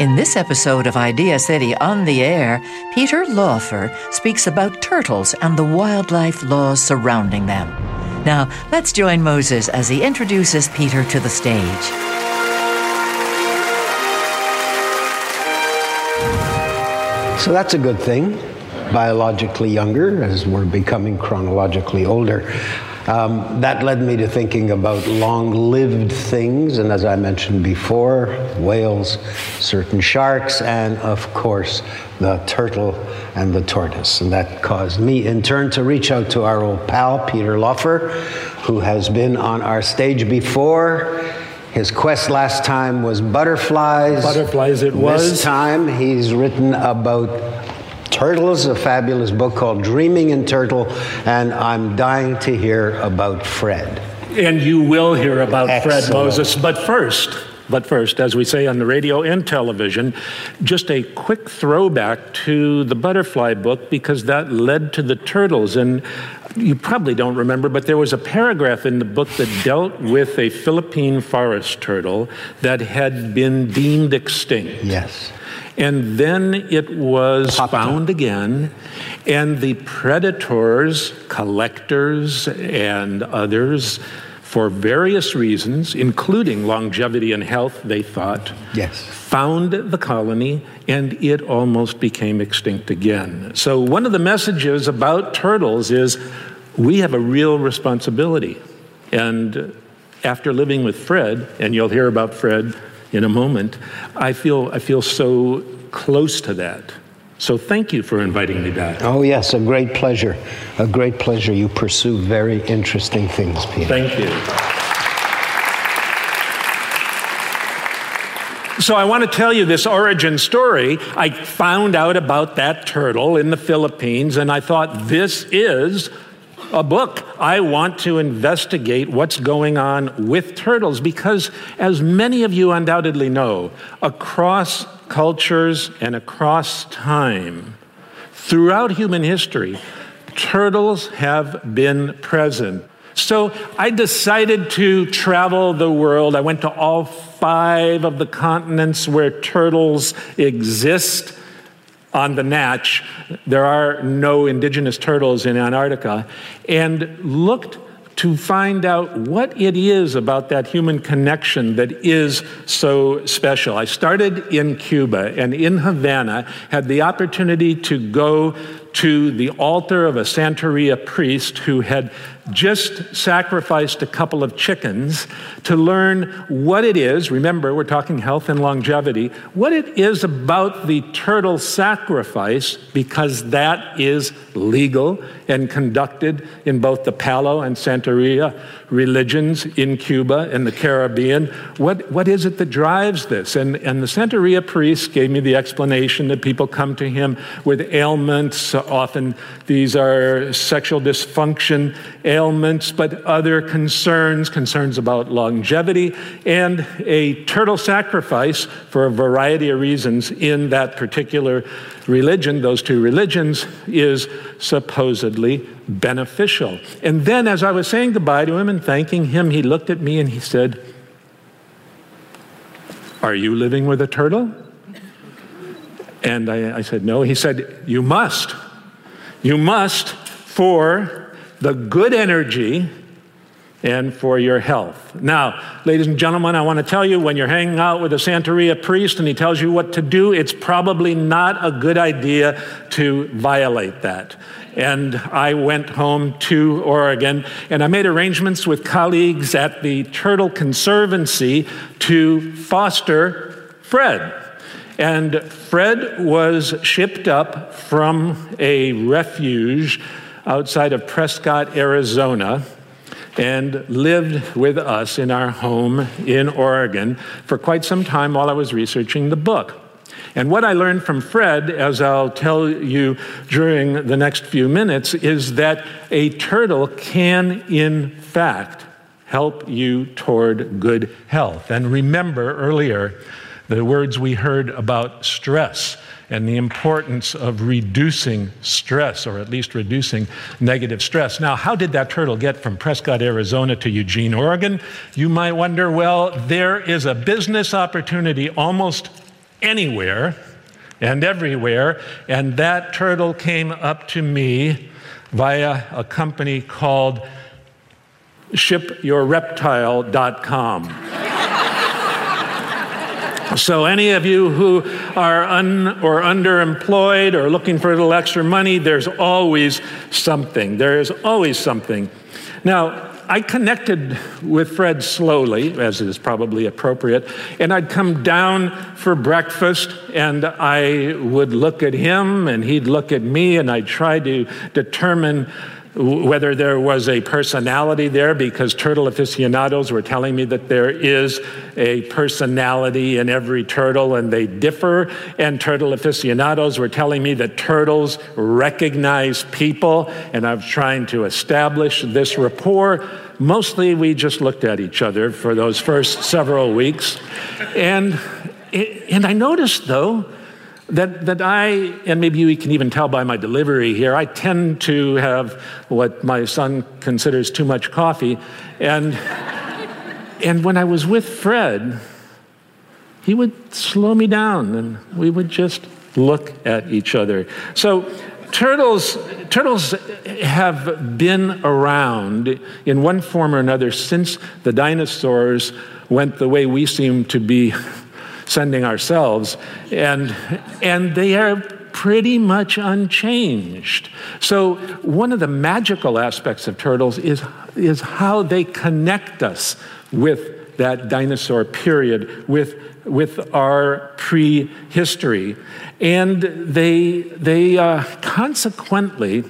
In this episode of Idea City on the Air, Peter Laufer speaks about turtles and the wildlife laws surrounding them. Now, let's join Moses as he introduces Peter to the stage. So that's a good thing, biologically younger as we're becoming chronologically older. Um, that led me to thinking about long lived things, and as I mentioned before, whales, certain sharks, and of course, the turtle and the tortoise. And that caused me, in turn, to reach out to our old pal, Peter Laufer, who has been on our stage before. His quest last time was butterflies. Butterflies, it was. This time, he's written about Turtles, a fabulous book called Dreaming in Turtle, and I'm dying to hear about Fred. And you will hear about Excellent. Fred Moses. But first, but first, as we say on the radio and television, just a quick throwback to the butterfly book because that led to the turtles. And you probably don't remember, but there was a paragraph in the book that dealt with a Philippine forest turtle that had been deemed extinct. Yes. And then it was Popped found again, and the predators, collectors, and others, for various reasons, including longevity and health, they thought, Yes. found the colony and it almost became extinct again. So, one of the messages about turtles is we have a real responsibility. And after living with Fred, and you'll hear about Fred in a moment, I feel, I feel so close to that. So, thank you for inviting me back. Oh, yes, a great pleasure. A great pleasure. You pursue very interesting things, Peter. Thank you. So, I want to tell you this origin story. I found out about that turtle in the Philippines, and I thought, this is a book. I want to investigate what's going on with turtles because, as many of you undoubtedly know, across cultures and across time, throughout human history, turtles have been present. So I decided to travel the world. I went to all five of the continents where turtles exist. On the Natch, there are no indigenous turtles in Antarctica, and looked to find out what it is about that human connection that is so special. I started in Cuba and in Havana had the opportunity to go to the altar of a Santeria priest who had just sacrificed a couple of chickens to learn what it is. Remember, we're talking health and longevity. What it is about the turtle sacrifice, because that is legal and conducted in both the Palo and Santeria religions in Cuba and the Caribbean. What, what is it that drives this? And, and the Santeria priest gave me the explanation that people come to him with ailments. Often these are sexual dysfunction ailments, but other concerns, concerns about longevity, and a turtle sacrifice for a variety of reasons in that particular religion, those two religions, is supposedly beneficial. And then, as I was saying goodbye to him and thanking him, he looked at me and he said, Are you living with a turtle? And I, I said, No. He said, You must. You must for the good energy and for your health. Now, ladies and gentlemen, I want to tell you when you're hanging out with a Santeria priest and he tells you what to do, it's probably not a good idea to violate that. And I went home to Oregon and I made arrangements with colleagues at the Turtle Conservancy to foster Fred. And Fred was shipped up from a refuge outside of Prescott, Arizona and lived with us in our home in Oregon for quite some time while I was researching the book. And what I learned from Fred, as I'll tell you during the next few minutes, is that a turtle can, in fact, help you toward good health. And remember earlier the words we heard about stress and the importance of reducing stress, or at least reducing negative stress. Now, how did that turtle get from Prescott, Arizona to Eugene, Oregon? You might wonder well, there is a business opportunity almost anywhere and everywhere, and that turtle came up to me via a company called shipyourreptile.com. So, any of you who are un or underemployed or looking for a little extra money, there's always something. There is always something. Now, I connected with Fred slowly, as is probably appropriate, and I'd come down for breakfast and I would look at him and he'd look at me and I'd try to determine whether there was a personality there, because turtle aficionados were telling me that there is a personality in every turtle and they differ. And turtle aficionados were telling me that turtles recognize people, and I was trying to establish this rapport. Mostly, we just looked at each other for those first several weeks. And, and I noticed, though, that, that I, and maybe you can even tell by my delivery here, I tend to have what my son considers too much coffee. And, and when I was with Fred, he would slow me down and we would just look at each other. So, turtles, turtles have been around in one form or another since the dinosaurs went the way we seem to be sending ourselves, and, and they are pretty much unchanged. So, one of the magical aspects of turtles is, is how they connect us with that dinosaur period, with, with our prehistory. And they, they uh, consequently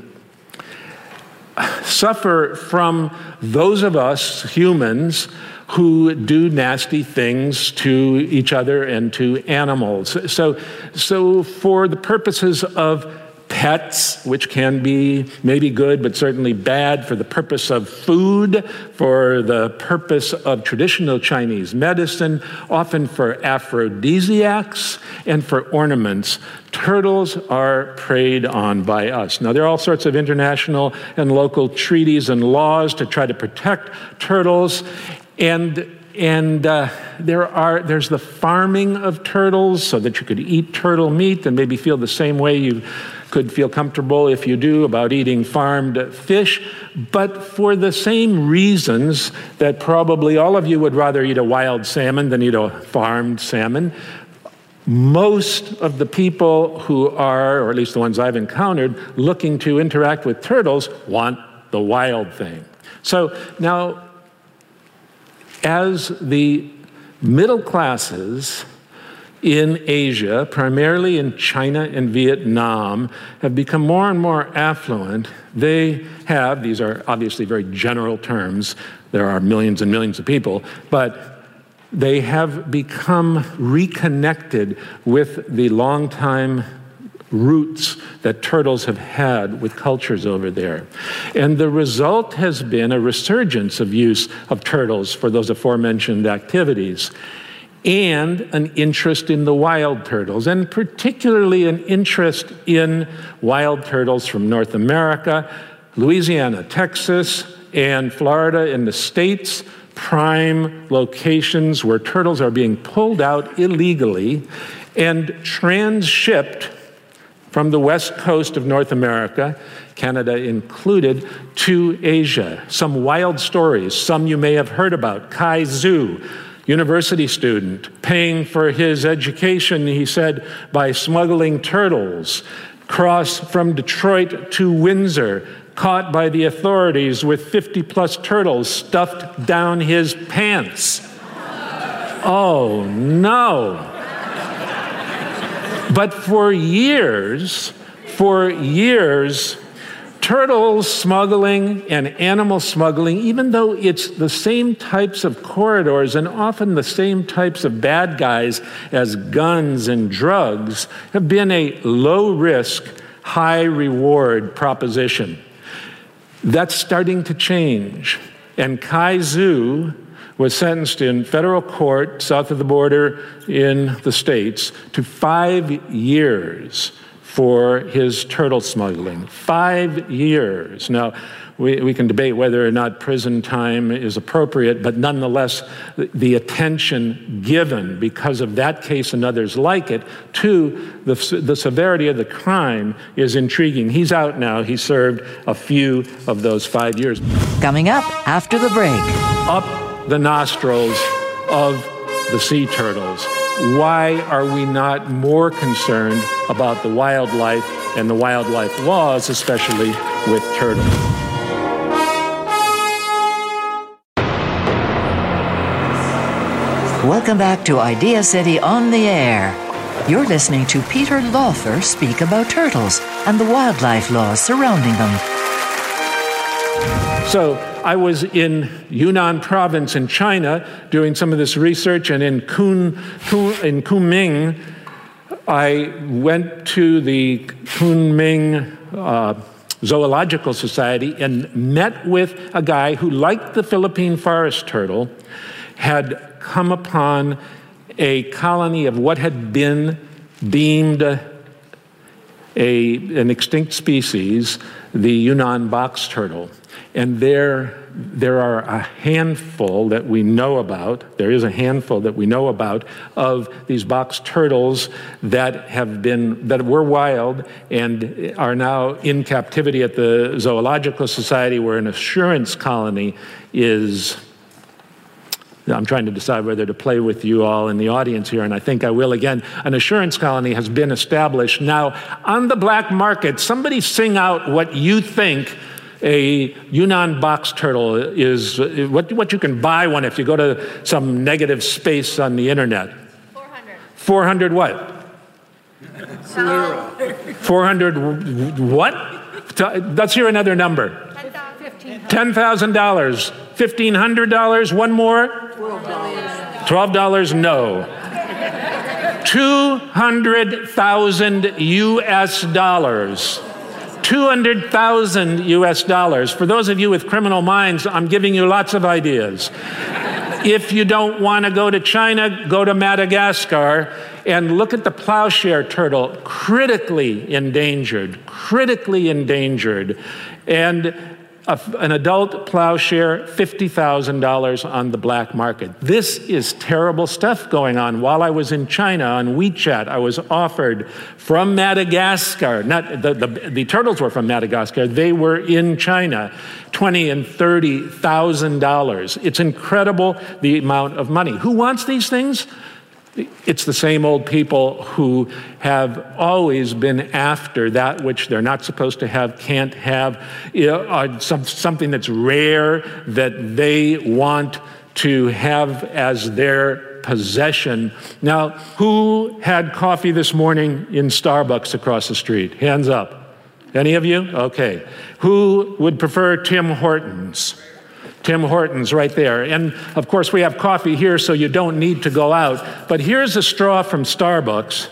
suffer from those of us humans who do nasty things to each other and to animals. So, so for the purposes of pets, which can be maybe good but certainly bad for the purpose of food, for the purpose of traditional Chinese medicine, often for aphrodisiacs, and for ornaments. Turtles are preyed on by us. Now, there are all sorts of international and local treaties and laws to try to protect turtles, and and uh, there are there's the farming of turtles so that you could eat turtle meat and maybe feel the same way you could feel comfortable if you do about eating farmed fish. But for the same reasons that probably all of you would rather eat a wild salmon than eat a farmed salmon most of the people who are or at least the ones i've encountered looking to interact with turtles want the wild thing. So now as the middle classes in Asia, primarily in China and Vietnam, have become more and more affluent, they have, these are obviously very general terms, there are millions and millions of people, but they have become reconnected with the longtime roots that turtles have had with cultures over there. And the result has been a resurgence of use of turtles for those aforementioned activities and an interest in the wild turtles, and particularly an interest in wild turtles from North America, Louisiana, Texas, and Florida in the States, prime locations where turtles are being pulled out illegally and transshipped from the west coast of North America, Canada included, to Asia. Some wild stories, some you may have heard about. Kai Zhu, university student, paying for his education, he said, by smuggling turtles, cross from Detroit to Windsor, caught by the authorities with 50 plus turtles stuffed down his pants. Oh no. But for years, for years, turtle smuggling and animal smuggling, even though it's the same types of corridors and often the same types of bad guys as guns and drugs, have been a low risk, high reward proposition. That's starting to change. And Kai Zhu was sentenced in federal court south of the border in the States to five years for his turtle smuggling. Five years. Now, we, we can debate whether or not prison time is appropriate, but nonetheless, the, the attention given because of that case and others like it to the, the severity of the crime is intriguing. He's out now. He served a few of those five years. Coming up after the break. Up the nostrils of the sea turtles. Why are we not more concerned about the wildlife and the wildlife laws, especially with turtles? Welcome back to Idea City on the Air. You're listening to Peter Laufer speak about turtles and the wildlife laws surrounding them. So, I was in Yunnan province in China doing some of this research, and in, Kun, in Kunming, I went to the Kunming uh, Zoological Society and met with a guy who, like the Philippine forest turtle, had come upon a colony of what had been deemed a, an extinct species, the Yunnan box turtle. And there, there are a handful that we know about, there is a handful that we know about of these box turtles that have been, that were wild and are now in captivity at the Zoological Society where an assurance colony is I'm trying to decide whether to play with you all in the audience here, and I think I will again. An assurance colony has been established. Now, on the black market, somebody sing out what you think a Yunnan box turtle is what, what you can buy one if you go to some negative space on the internet. 400. 400 what? 400 what? Let's hear another number. $10,000. $1,500. One more? $12. $12 no. 200,000 US dollars. 200,000 US dollars. For those of you with criminal minds, I'm giving you lots of ideas. if you don't want to go to China, go to Madagascar and look at the plowshare turtle, critically endangered, critically endangered. And an adult plowshare, $50,000 on the black market. This is terrible stuff going on. While I was in China on WeChat, I was offered from Madagascar, not the, the, the turtles were from Madagascar, they were in China, twenty and thirty thousand dollars. It's incredible the amount of money. Who wants these things? It's the same old people who have always been after that which they're not supposed to have, can't have, you know, uh, some, something that's rare that they want to have as their possession. Now, who had coffee this morning in Starbucks across the street? Hands up. Any of you? Okay. Who would prefer Tim Hortons? Tim Hortons right there. And of course, we have coffee here, so you don't need to go out. But here's a straw from Starbucks,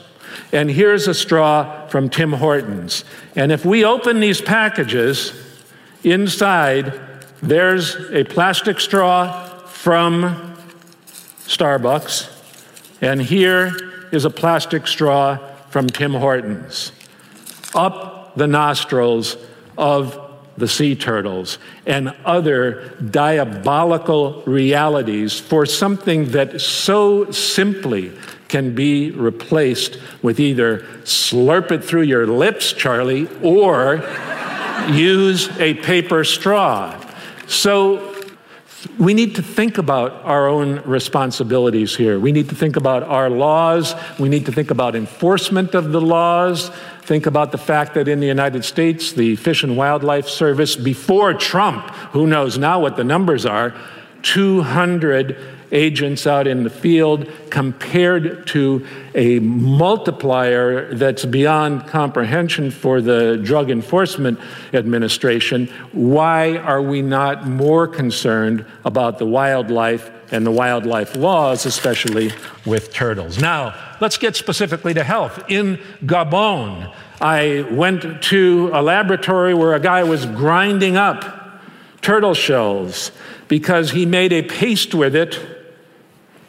and here's a straw from Tim Hortons. And if we open these packages, inside there's a plastic straw from Starbucks, and here is a plastic straw from Tim Hortons. Up the nostrils of the sea turtles, and other diabolical realities for something that so simply can be replaced with either slurp it through your lips, Charlie, or use a paper straw. So we need to think about our own responsibilities here. We need to think about our laws. We need to think about enforcement of the laws. Think about the fact that in the United States, the Fish and Wildlife Service, before Trump, who knows now what the numbers are, 200 agents out in the field compared to a multiplier that's beyond comprehension for the Drug Enforcement Administration. Why are we not more concerned about the wildlife and the wildlife laws, especially with turtles? Now, let's get specifically to health. In Gabon, I went to a laboratory where a guy was grinding up turtle shells because he made a paste with it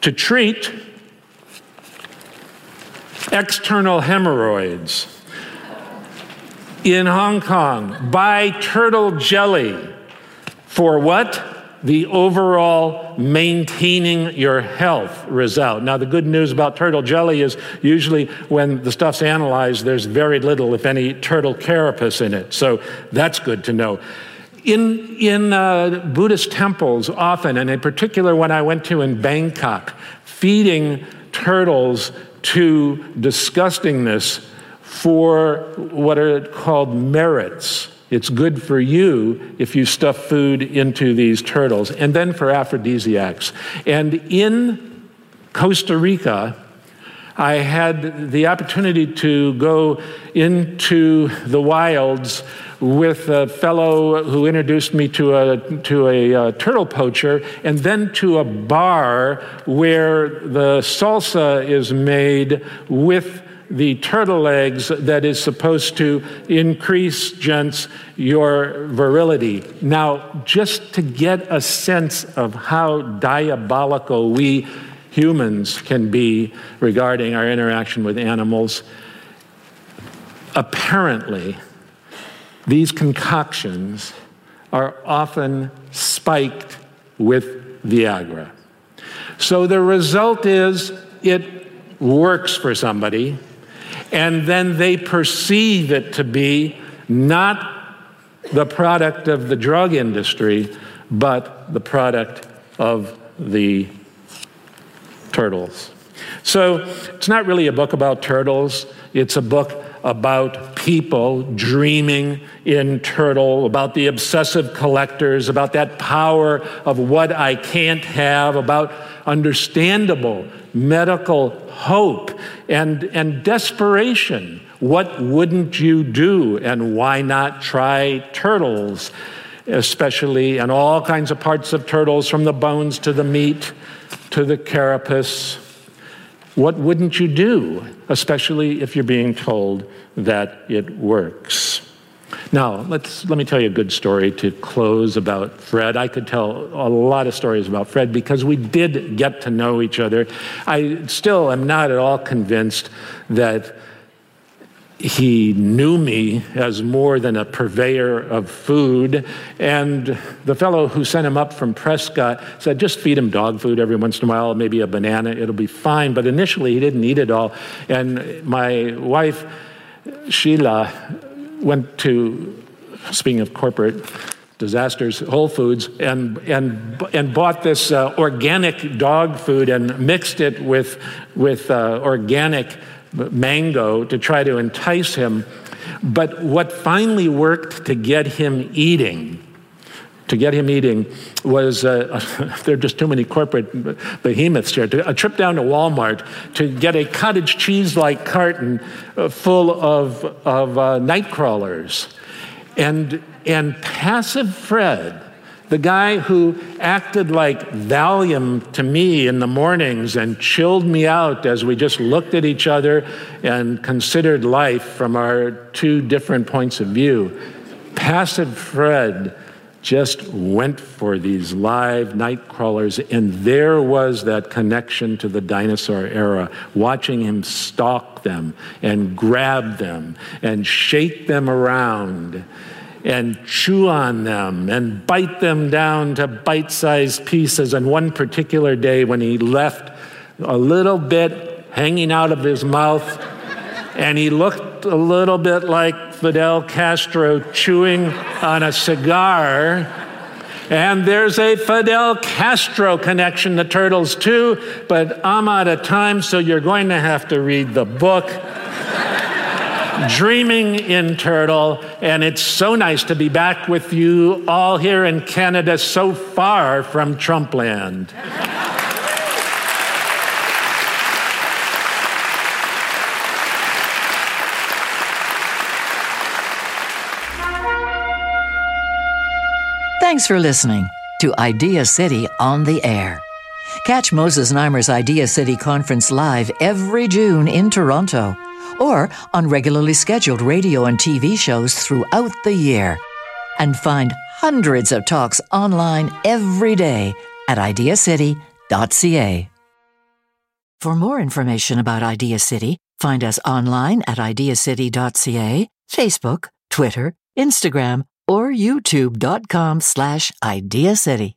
to treat external hemorrhoids. In Hong Kong, buy turtle jelly for what? The overall maintaining your health result. Now, the good news about turtle jelly is usually when the stuff's analyzed, there's very little, if any, turtle carapace in it. So that's good to know. In, in uh, Buddhist temples, often, and in particular when I went to in Bangkok, feeding turtles to disgustingness for what are called merits. It's good for you if you stuff food into these turtles, and then for aphrodisiacs. And in Costa Rica, I had the opportunity to go into the wilds with a fellow who introduced me to a, to a uh, turtle poacher, and then to a bar where the salsa is made with the turtle eggs that is supposed to increase, gents, your virility. Now, just to get a sense of how diabolical we humans can be regarding our interaction with animals, apparently, these concoctions are often spiked with Viagra. So the result is it works for somebody, and then they perceive it to be not the product of the drug industry, but the product of the turtles. So it's not really a book about turtles, it's a book about people dreaming in turtle, about the obsessive collectors, about that power of what I can't have, about understandable medical hope and, and desperation. What wouldn't you do, and why not try turtles? Especially, and all kinds of parts of turtles, from the bones to the meat to the carapace. What wouldn't you do, especially if you're being told that it works? Now, let's, let me tell you a good story to close about Fred. I could tell a lot of stories about Fred because we did get to know each other. I still am not at all convinced that he knew me as more than a purveyor of food. And the fellow who sent him up from Prescott said, just feed him dog food every once in a while, maybe a banana, it'll be fine. But initially, he didn't eat it all. And my wife, Sheila, went to, speaking of corporate, disasters, Whole Foods, and, and, and bought this uh, organic dog food and mixed it with, with uh, organic mango to try to entice him. But what finally worked to get him eating, to get him eating, was uh, there are just too many corporate behemoths here. A trip down to Walmart to get a cottage cheese like carton uh, full of, of uh, night crawlers. And, and passive Fred the guy who acted like Valium to me in the mornings and chilled me out as we just looked at each other and considered life from our two different points of view. Passive Fred just went for these live night crawlers, and there was that connection to the dinosaur era, watching him stalk them and grab them and shake them around and chew on them and bite them down to bite sized pieces. And one particular day, when he left a little bit hanging out of his mouth, and he looked a little bit like Fidel Castro chewing on a cigar. And there's a Fidel Castro connection to turtles too, but I'm out of time, so you're going to have to read the book. Dreaming in Turtle, and it's so nice to be back with you all here in Canada, so far from Trumpland. Thanks for listening to Idea City on the Air. Catch Moses Znaimer's Idea City Conference live every June in Toronto or on regularly scheduled radio and TV shows throughout the year. And find hundreds of talks online every day at ideacity.ca. For more information about Idea City, find us online at ideacity.ca, Facebook, Twitter, Instagram, or youtube.com slash ideacity.